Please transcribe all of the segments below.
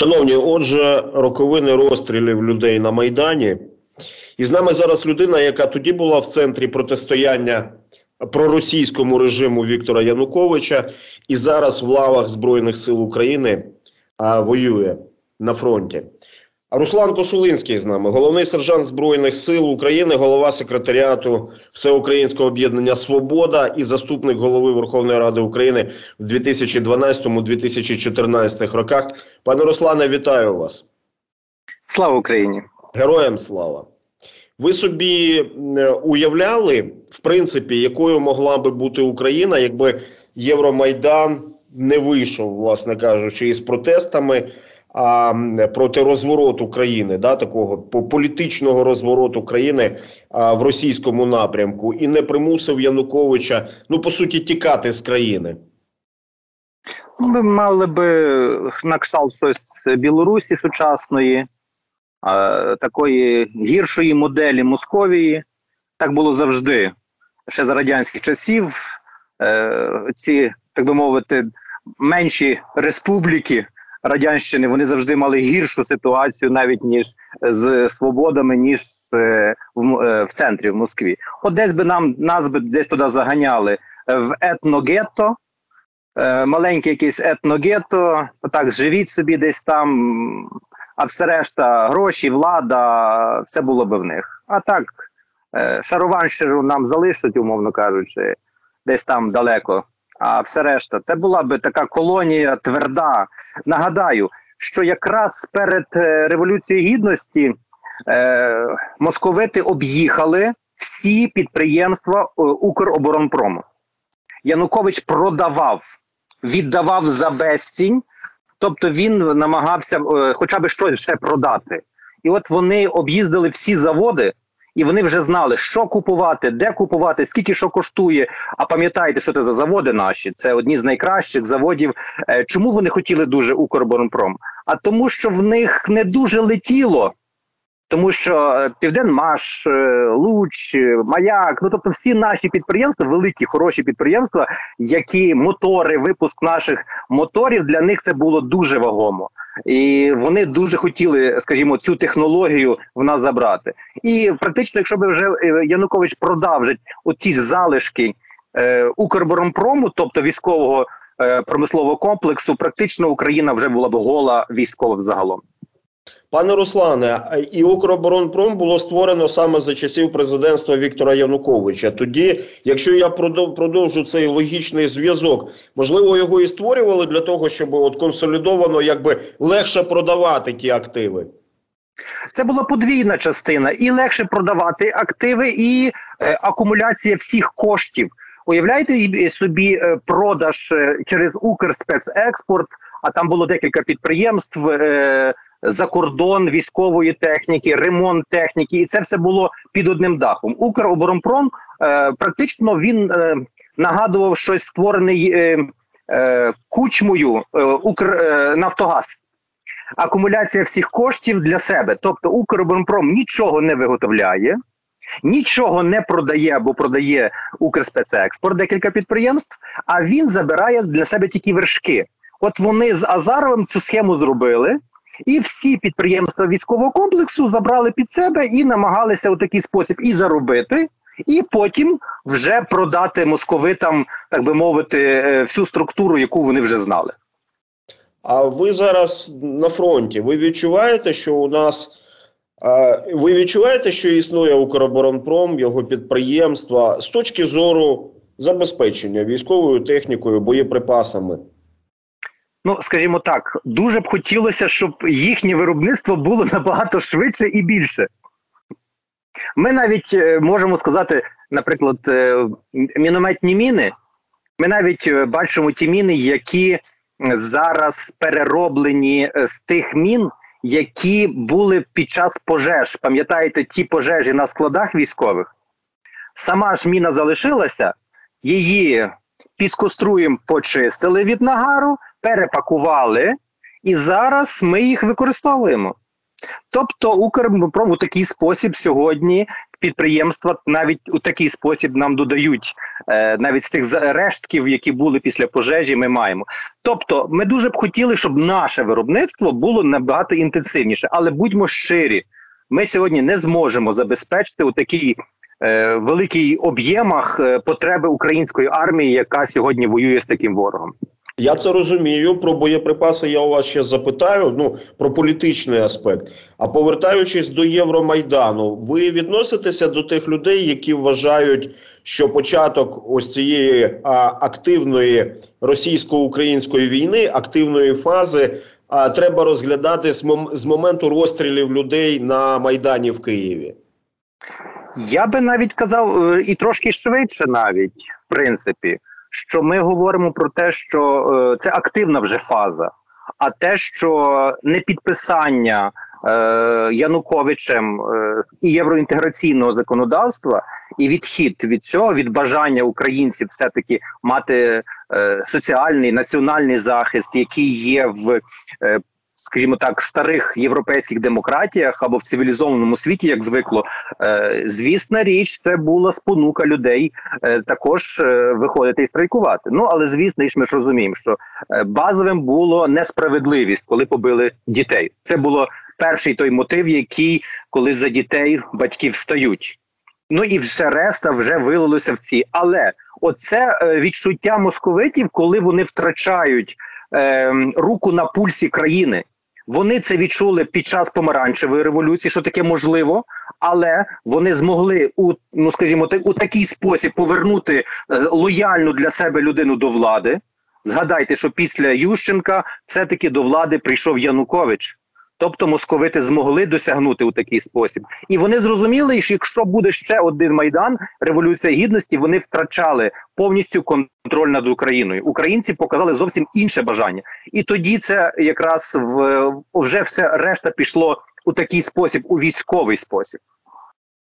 Шановні, отже, роковини розстрілів людей на Майдані. І з нами зараз людина, яка тоді була в центрі протистояння проросійському режиму Віктора Януковича, і зараз в лавах Збройних сил України а, воює на фронті. Руслан Кошулинський з нами, головний сержант Збройних сил України, голова секретаріату Всеукраїнського об'єднання Свобода і заступник голови Верховної Ради України в 2012-2014 роках. Пане Руслане, вітаю вас. Слава Україні! Героям слава! Ви собі уявляли, в принципі, якою могла би бути Україна, якби Євромайдан не вийшов, власне кажучи, із протестами а, проти розвороту країни, да, такого політичного розвороту країни а, в російському напрямку, і не примусив Януковича, ну по суті, тікати з країни. Ну, ми мали би на кшталт щось Білорусі сучасної, а, такої гіршої моделі Московії. Так було завжди. Ще за радянських часів. Е, ці, так би мовити, менші республіки радянщини вони завжди мали гіршу ситуацію, навіть ніж з свободами, ніж е, в, е, в центрі в Москві. От десь би нам нас би десь туди заганяли в етногетто, е, маленьке якесь етногетто, отак живіть собі десь там, а все решта гроші, влада, все було би в них. А так, шарованщину нам залишать, умовно кажучи, десь там далеко а все решта, це була би така колонія тверда. Нагадаю, що якраз перед е, революцією гідності е, московити об'їхали всі підприємства е, Укроборонпрому. Янукович продавав, віддавав за безцінь, тобто він намагався е, хоча б щось ще продати. І от вони об'їздили всі заводи і вони вже знали, що купувати, де купувати, скільки що коштує. А пам'ятаєте, що це за заводи наші? Це одні з найкращих заводів. Е, чому вони хотіли дуже Укрборонпром? А тому, що в них не дуже летіло. Тому що е, Південмаш, е, Луч, Маяк, ну тобто всі наші підприємства, великі хороші підприємства, які мотори, випуск наших моторів для них це було дуже вагомо і вони дуже хотіли, скажімо, цю технологію в нас забрати. І практично, якщо би вже е, Янукович продав вже оці залишки е, Укрборонпрому, тобто військового е, промислового комплексу, практично Україна вже була б гола військова загалом. Пане Руслане, і Укроборонпром було створено саме за часів президентства Віктора Януковича. Тоді, якщо я продовжу цей логічний зв'язок, можливо, його і створювали для того, щоб от консолідовано якби легше продавати ті активи. Це була подвійна частина, і легше продавати активи, і е, акумуляція всіх коштів. Уявляєте собі е, продаж е, через Укрспецекспорт, а там було декілька підприємств. Е, за кордон військової техніки, ремонт техніки, і це все було під одним дахом. Укроборонпром е, практично він е, нагадував щось створений е, е, кучмою е, Укрнафтогаз. Е, Акумуляція всіх коштів для себе. Тобто Укроборонпром нічого не виготовляє, нічого не продає або продає Укрспецекспорт, декілька підприємств, а він забирає для себе тільки вершки. От вони з Азаровим цю схему зробили. І всі підприємства військового комплексу забрали під себе і намагалися у такий спосіб і заробити, і потім вже продати московитам, так би мовити, е, всю структуру, яку вони вже знали. А ви зараз на фронті? Ви відчуваєте, що у нас ви відчуваєте, що існує Укроборонпром, його підприємства з точки зору забезпечення військовою технікою, боєприпасами? Ну, скажімо так, дуже б хотілося, щоб їхнє виробництво було набагато швидше і більше. Ми навіть е, можемо сказати, наприклад, е, мінометні міни. Ми навіть е, бачимо ті міни, які зараз перероблені з тих мін, які були під час пожеж. Пам'ятаєте, ті пожежі на складах військових? Сама ж міна залишилася, її піскоструєм почистили від нагару перепакували, і зараз ми їх використовуємо. Тобто Укрпром у такий спосіб сьогодні підприємства навіть у такий спосіб нам додають е, навіть з тих рештків, які були після пожежі. Ми маємо. Тобто, ми дуже б хотіли, щоб наше виробництво було набагато інтенсивніше, але будьмо щирі. Ми сьогодні не зможемо забезпечити у такій е, великій об'ємах е, потреби української армії, яка сьогодні воює з таким ворогом. Я це розумію. Про боєприпаси я у вас ще запитаю. Ну про політичний аспект. А повертаючись до Євромайдану, ви відноситеся до тих людей, які вважають, що початок ось цієї а, активної російсько-української війни, активної фази, а, треба розглядати з, мом з моменту розстрілів людей на майдані в Києві? Я би навіть казав е, і трошки швидше, навіть в принципі що ми говоримо про те, що е, це активна вже фаза, а те, що не підписання е, Януковичем і євроінтеграційного законодавства, і відхід від цього, від бажання українців все таки мати соціальний національний захист, який є в скажімо так, старих європейських демократіях або в цивілізованому світі, як звикло, е, звісна річ, це була спонука людей е, також е, виходити і страйкувати. Ну але звісно, ж ми ж розуміємо, що базовим було несправедливість, коли побили дітей. Це було перший той мотив, який коли за дітей батьки встають. Ну і все решта вже вилилося в ці. Але оце відчуття московитів, коли вони втрачають е, руку на пульсі країни. Вони це відчули під час помаранчевої революції, що таке можливо, але вони змогли у ну скажімо, у такий спосіб повернути е, лояльну для себе людину до влади. Згадайте, що після Ющенка все-таки до влади прийшов Янукович. Тобто московити змогли досягнути у такий спосіб, і вони зрозуміли, що якщо буде ще один майдан, революція гідності, вони втрачали повністю контроль над Україною. Українці показали зовсім інше бажання, і тоді це якраз в вже все решта пішло у такий спосіб, у військовий спосіб.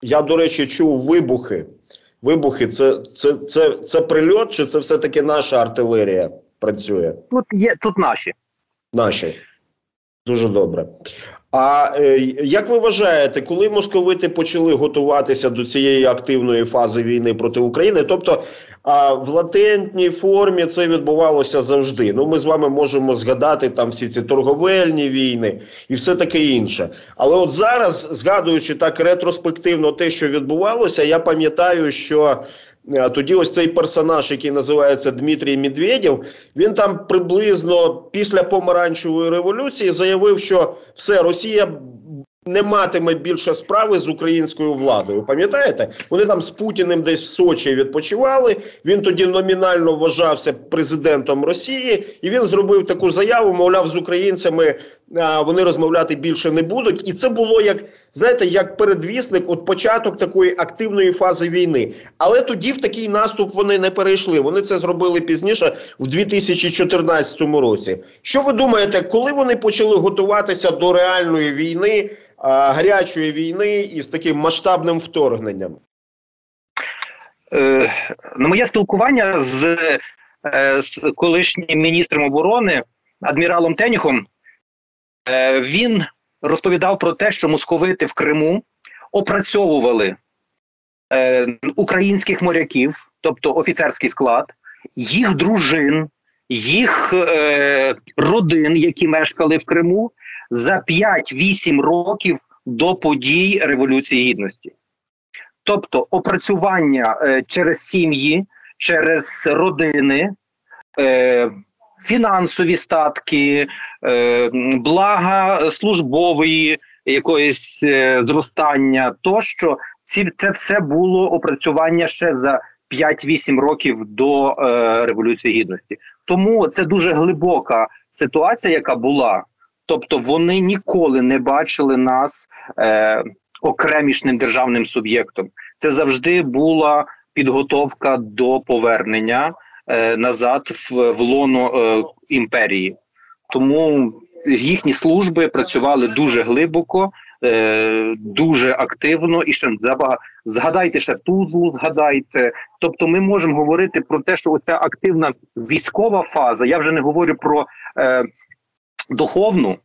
Я до речі, чув вибухи. Вибухи, це це, це, це прильот, чи це все таки наша артилерія працює? Тут є тут наші. Наші. Дуже добре. А е, як ви вважаєте, коли московити почали готуватися до цієї активної фази війни проти України? Тобто а в латентній формі це відбувалося завжди. Ну, ми з вами можемо згадати там всі ці торговельні війни і все таке інше. Але от зараз, згадуючи так ретроспективно те, що відбувалося, я пам'ятаю, що тоді ось цей персонаж, який називається Дмитрій Медведєв, він там приблизно після помаранчевої революції заявив, що все Росія не матиме більше справи з українською владою. Пам'ятаєте? Вони там з Путіним десь в Сочі відпочивали. Він тоді номінально вважався президентом Росії, і він зробив таку заяву, мовляв, з українцями а, вони розмовляти більше не будуть. І це було як знаєте, як передвісник, от початок такої активної фази війни. Але тоді в такий наступ вони не перейшли. Вони це зробили пізніше в 2014 році. Що ви думаєте, коли вони почали готуватися до реальної війни? гарячої війни із таким масштабним вторгненням? Е, на моє спілкування з, е, з колишнім міністром оборони адміралом Теніхом е, він розповідав про те, що московити в Криму опрацьовували е, українських моряків, тобто офіцерський склад, їх дружин, їх е, родин, які мешкали в Криму, за 5-8 років до подій Революції Гідності. Тобто опрацювання е, через сім'ї, через родини, е, фінансові статки, е, блага службової якоїсь е, зростання, тощо ці, це все було опрацювання ще за 5-8 років до е, Революції Гідності. Тому це дуже глибока ситуація, яка була. Тобто вони ніколи не бачили нас е, окремішним державним суб'єктом. Це завжди була підготовка до повернення назад в, в лоно е, імперії. Тому їхні служби працювали дуже глибоко, е, дуже активно і ще. Згадайте ще Тузлу, згадайте. Тобто, ми можемо говорити про те, що оця активна військова фаза. Я вже не говорю про. Е, духовну,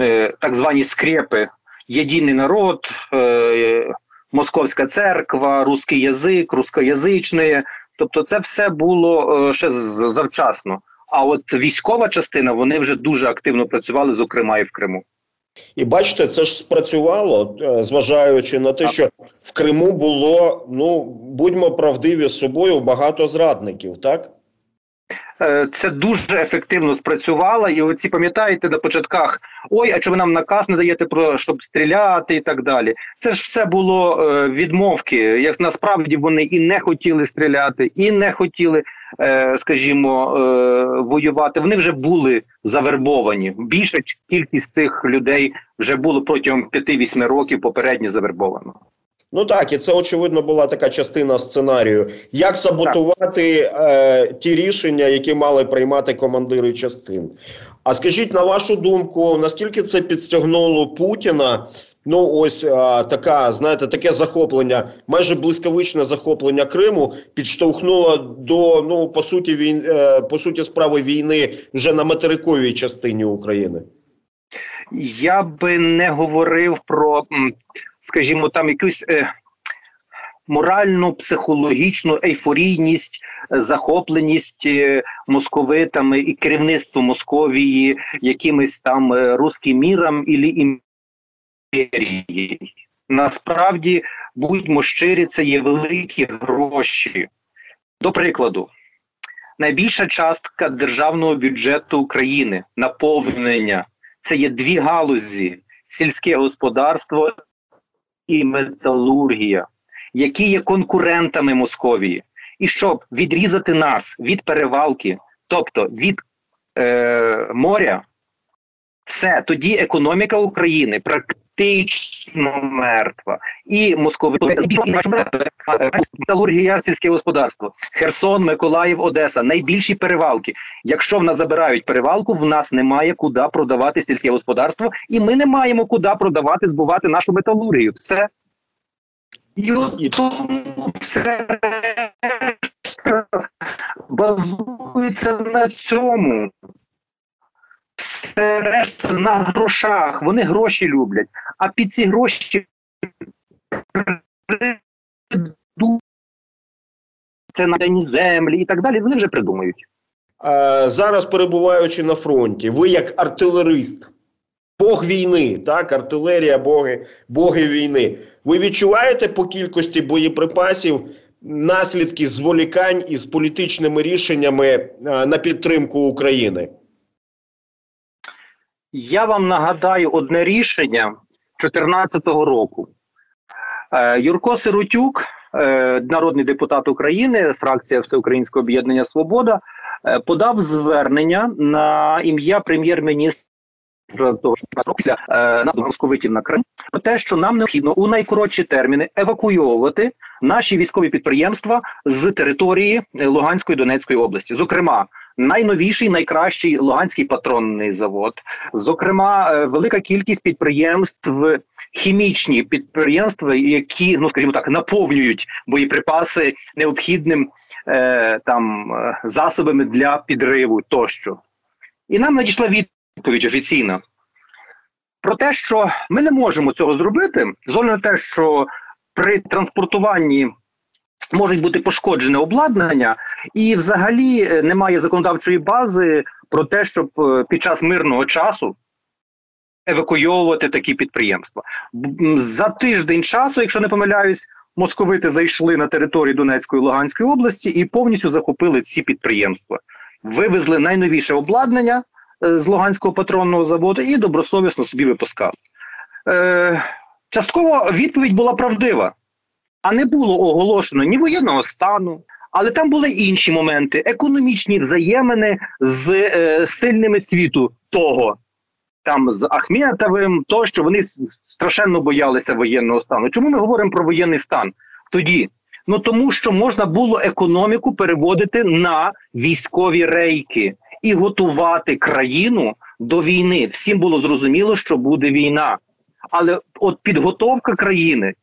е, так звані скрепи, єдиний народ, е, Московська церква, русський язик, рускоязичне. Тобто, це все було е, ще завчасно. А от військова частина вони вже дуже активно працювали, зокрема і в Криму. І бачите, це ж спрацювало, е, зважаючи на те, що в Криму було, ну будьмо правдиві з собою, багато зрадників, так? Е, це дуже ефективно спрацювало, і оці пам'ятаєте на початках ой, а ви нам наказ не даєте про щоб стріляти і так далі. Це ж все було е, відмовки. Як насправді вони і не хотіли стріляти, і не хотіли, е, скажімо, воювати. Вони вже були завербовані. Більша кількість цих людей вже було протягом 5-8 років попередньо завербовано. Ну так, і це очевидно була така частина сценарію. Як саботувати е, ті рішення, які мали приймати командири частин? А скажіть, на вашу думку, наскільки це підстягнуло Путіна? Ну, ось а, така, знаєте, таке захоплення, майже блискавичне захоплення Криму підштовхнуло до ну по суті війн, е, по суті справи війни вже на материковій частині України. Я би не говорив про скажімо, там якусь е, моральну, психологічну ейфорійність, захопленість е, московитами і керівництво Московії, якимись там е, русським міром і імперією. Насправді, будьмо щирі, це є великі гроші. До прикладу, найбільша частка державного бюджету України наповнення це є дві галузі: сільське господарство і металургія, які є конкурентами Московії, і щоб відрізати нас від перевалки, тобто від е, моря, все тоді економіка України практично мертва. І Московія, металургія, сільське господарство, Херсон, Миколаїв, Одеса найбільші перевалки. Якщо в нас забирають перевалку, в нас немає куди продавати сільське господарство, і ми не маємо куди продавати, збувати нашу металургію. Все. І тому все базується на цьому. Все решта на грошах. Вони гроші люблять. А під ці гроші це надані землі і так далі. Вони вже придумають. А, зараз перебуваючи на фронті, ви як артилерист, Бог війни, так, артилерія, боги, боги війни. Ви відчуваєте по кількості боєприпасів наслідки зволікань із політичними рішеннями а, на підтримку України? Я вам нагадаю одне рішення 2014 року. Е, Юрко Сиротюк, е, народний депутат України, фракція Всеукраїнського об'єднання Свобода, е, подав звернення на ім'я прем'єр-міністра того після нападу московитів на Крим про те, що нам необхідно у найкоротші терміни евакуйовувати наші військові підприємства з території Луганської Донецької області, зокрема найновіший, найкращий Луганський патронний завод, зокрема, е, велика кількість підприємств, хімічні підприємства, які ну скажімо так наповнюють боєприпаси необхідним е, там е, засобами для підриву тощо. І нам надійшла відповідь офіційна про те, що ми не можемо цього зробити, з на те, що при транспортуванні можуть бути пошкоджене обладнання, і взагалі е, немає законодавчої бази про те, щоб е, під час мирного часу евакуйовувати такі підприємства. За тиждень часу, якщо не помиляюсь, московити зайшли на територію Донецької і Луганської області і повністю захопили ці підприємства. Вивезли найновіше обладнання е, з Луганського патронного заводу і добросовісно собі випускали. Е, Частково відповідь була правдива а не було оголошено ні воєнного стану. Але там були інші моменти: економічні взаємини з е, сильними світу того, там з Ахметовим, то що вони страшенно боялися воєнного стану. Чому ми говоримо про воєнний стан тоді? Ну тому що можна було економіку переводити на військові рейки і готувати країну до війни. Всім було зрозуміло, що буде війна. Але от підготовка країни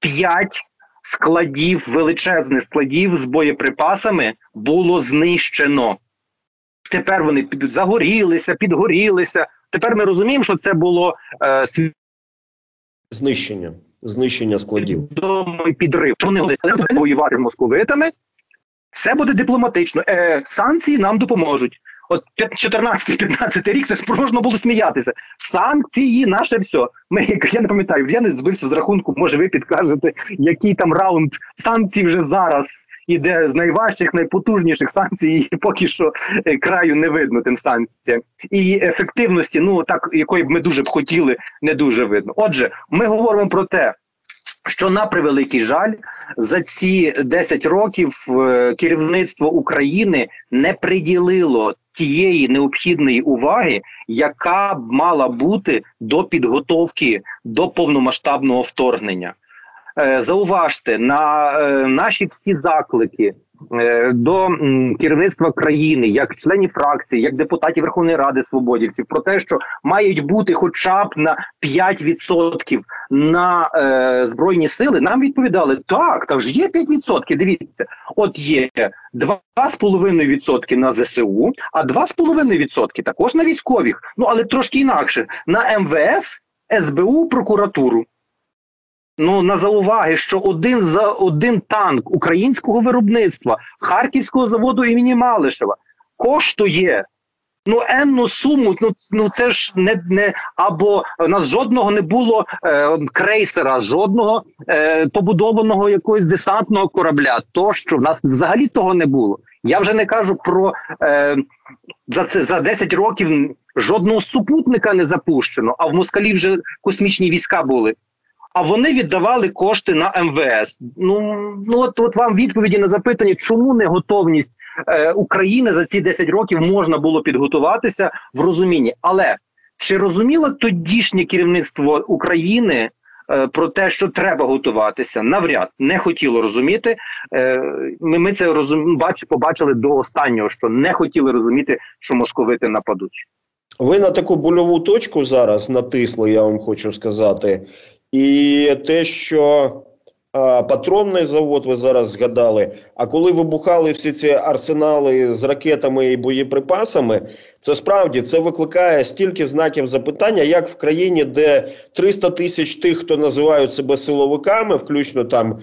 п'ять складів, величезних складів з боєприпасами було знищено. Тепер вони під, загорілися, підгорілися. Тепер ми розуміємо, що це було е, знищення. знищення складів. Відомий підрив. Вони воювати з московитами. Все буде дипломатично. Е, Санкції нам допоможуть. От 14-15 рік це ж можна було сміятися. Санкції, наше все. Ми я не пам'ятаю, я не збився з рахунку. Може, ви підкажете, який там раунд санкцій вже зараз іде з найважчих, найпотужніших санкцій, і поки що е, краю не видно тим санкціям. І ефективності, ну так якої б ми дуже б хотіли, не дуже видно. Отже, ми говоримо про те. Що на превеликий жаль за ці 10 років е, керівництво України не приділило тієї необхідної уваги, яка б мала бути до підготовки до повномасштабного вторгнення. Е, зауважте на е, наші всі заклики е, до керівництва країни, як членів фракції, як депутатів Верховної Ради Свободівців, про те, що мають бути хоча б на 5% на збройні сили. Нам відповідали так, та ж є 5%, Дивіться, от є 2,5% на ЗСУ, а 2,5% також на військових. Ну але трошки інакше на МВС, СБУ, прокуратуру. Ну на зауваги, що один за один танк українського виробництва харківського заводу імені Малишева коштує ну енну суму. Ну ну це ж не не або у нас жодного не було е, крейсера, жодного е, побудованого якогось десантного корабля. Тощо в нас взагалі того не було. Я вже не кажу про е, за це за 10 років жодного супутника не запущено. А в москалі вже космічні війська були а вони віддавали кошти на МВС. Ну ну от от вам відповіді на запитання, чому не готовність е, України за ці 10 років можна було підготуватися в розумінні. Але чи розуміло тодішнє керівництво України? Е, про те, що треба готуватися, навряд не хотіло розуміти. Е, ми ми це розум... бач, побачили до останнього, що не хотіли розуміти, що московити нападуть. Ви на таку больову точку зараз натисли, я вам хочу сказати. І те, що патронний завод, ви зараз згадали. А коли вибухали всі ці арсенали з ракетами і боєприпасами, це справді це викликає стільки знаків запитання, як в країні, де 300 тисяч тих, хто називають себе силовиками, включно там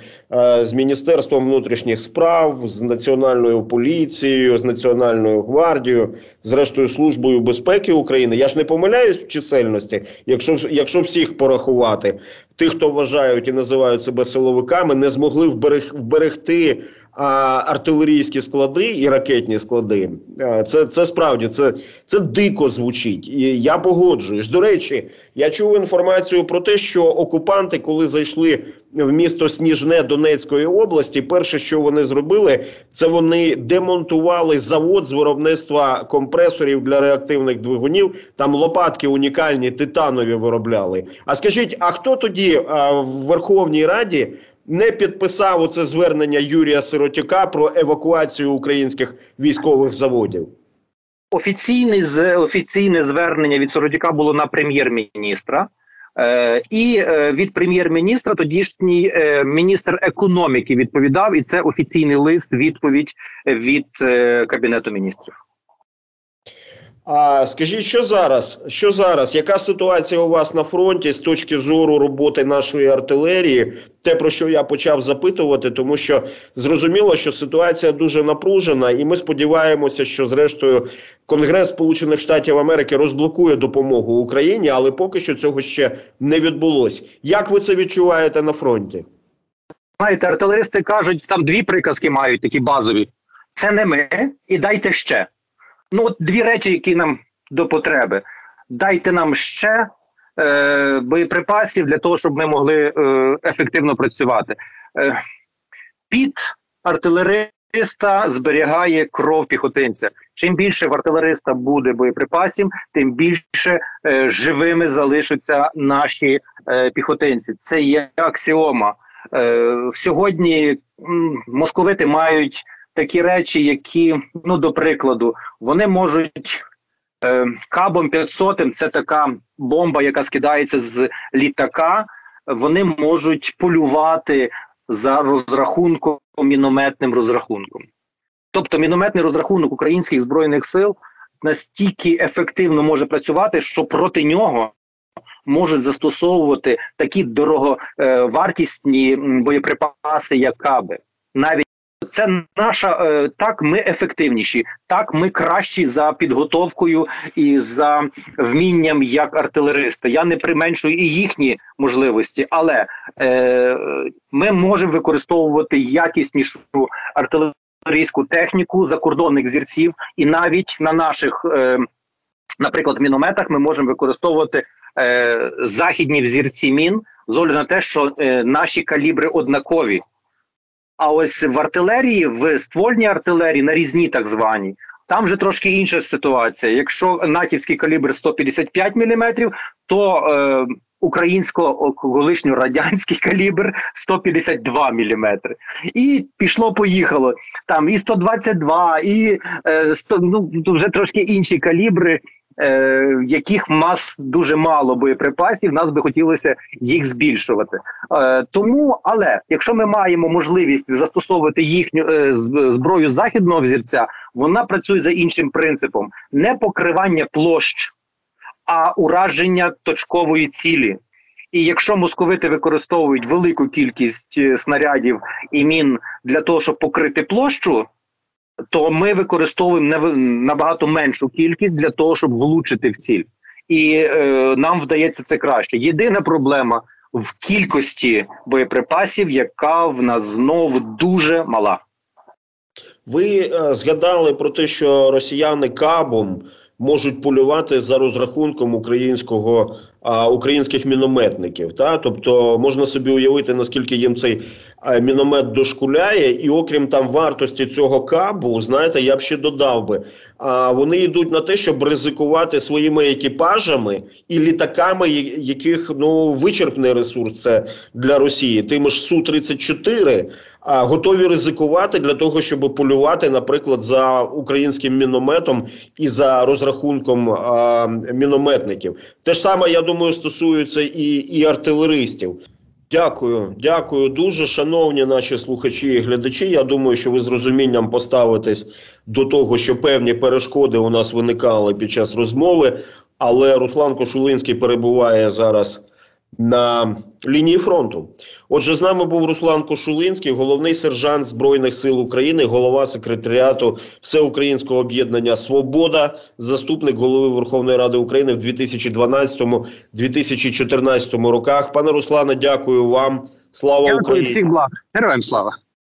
з міністерством внутрішніх справ, з національною поліцією, з національною гвардією, зрештою службою безпеки України. Я ж не помиляюсь в чисельності, якщо якщо всіх порахувати, тих, хто вважають і називають себе силовиками, не змогли вберег, вберегти артилерійські склади і ракетні склади. Це це справді це це дико звучить. І Я погоджуюсь. До речі, я чув інформацію про те, що окупанти, коли зайшли в місто Сніжне Донецької області, перше, що вони зробили, це вони демонтували завод з виробництва компресорів для реактивних двигунів. Там лопатки унікальні титанові виробляли. А скажіть, а хто тоді в Верховній Раді? Не підписав оце звернення Юрія Сиротюка про евакуацію українських військових заводів. Офіційне офіційне звернення від Сиротюка було на прем'єр-міністра. Е, і е, від прем'єр-міністра тодішній е, міністр економіки відповідав, і це офіційний лист, відповідь від е, кабінету міністрів. А скажіть, що зараз? Що зараз? Яка ситуація у вас на фронті з точки зору роботи нашої артилерії? Те, про що я почав запитувати, тому що зрозуміло, що ситуація дуже напружена, і ми сподіваємося, що зрештою Конгрес Сполучених Штатів Америки розблокує допомогу Україні, але поки що цього ще не відбулось. Як ви це відчуваєте на фронті? Знаєте, артилеристи кажуть, там дві приказки мають такі базові: це не ми, і дайте ще. Ну, от дві речі, які нам до потреби. Дайте нам ще е, боєприпасів для того, щоб ми могли е, ефективно працювати. Е, Під артилериста зберігає кров піхотинця. Чим більше в артилериста буде боєприпасів, тим більше е, живими залишаться наші е, піхотинці. Це є аксіома. Е, Сьогодні московити мають такі речі, які, ну до прикладу, вони можуть е, кабом 500 це така бомба, яка скидається з літака. Вони можуть полювати за розрахунком мінометним розрахунком. Тобто мінометний розрахунок українських збройних сил настільки ефективно може працювати, що проти нього можуть застосовувати такі дороговартісні боєприпаси, як каби. Навіть це наша е, так. Ми ефективніші, так ми кращі за підготовкою і за вмінням як артилеристи. Я не применшую і їхні можливості, але е, ми можемо використовувати якіснішу артилерійську техніку закордонних зірців, і навіть на наших, е, наприклад, мінометах ми можемо використовувати е, західні взірці мін з огляду на те, що е, наші калібри однакові. А ось в артилерії, в ствольній артилерії, на різні так звані, там вже трошки інша ситуація. Якщо натівський калібр 155 мм, то е, українсько колишньо радянський калібр 152 мм. І пішло, поїхало там і 122, і е, 100, ну вже трошки інші калібри е, яких мас дуже мало боєприпасів, нас би хотілося їх збільшувати. Е, Тому, але якщо ми маємо можливість застосовувати їхню е, зброю західного взірця, вона працює за іншим принципом: не покривання площ, а ураження точкової цілі. І якщо московити використовують велику кількість е, снарядів і мін для того, щоб покрити площу, то ми використовуємо набагато меншу кількість для того, щоб влучити в ціль, і е, нам вдається це краще. Єдина проблема в кількості боєприпасів, яка в нас знову дуже мала. Ви е, згадали про те, що росіяни кабом можуть полювати за розрахунком українського а, українських мінометників. Та? Тобто можна собі уявити, наскільки їм цей міномет дошкуляє, і окрім там вартості цього кабу, знаєте, я б ще додав би. А вони йдуть на те, щоб ризикувати своїми екіпажами і літаками, яких ну вичерпний ресурс це для Росії, тими ж су 34 а готові ризикувати для того, щоб полювати, наприклад, за українським мінометом і за розрахунком а, мінометників. Те ж саме я думаю, стосується і, і артилеристів. Дякую, дякую дуже, шановні наші слухачі і глядачі. Я думаю, що ви з розумінням поставитесь до того, що певні перешкоди у нас виникали під час розмови. Але Руслан Кошулинський перебуває зараз на лінії фронту. Отже, з нами був Руслан Кошулинський, головний сержант Збройних сил України, голова секретаріату Всеукраїнського об'єднання Свобода, заступник голови Верховної Ради України в 2012-2014 роках. Пане Руслане, дякую вам. Слава дякую, Україні! всіх благ. Героям слава!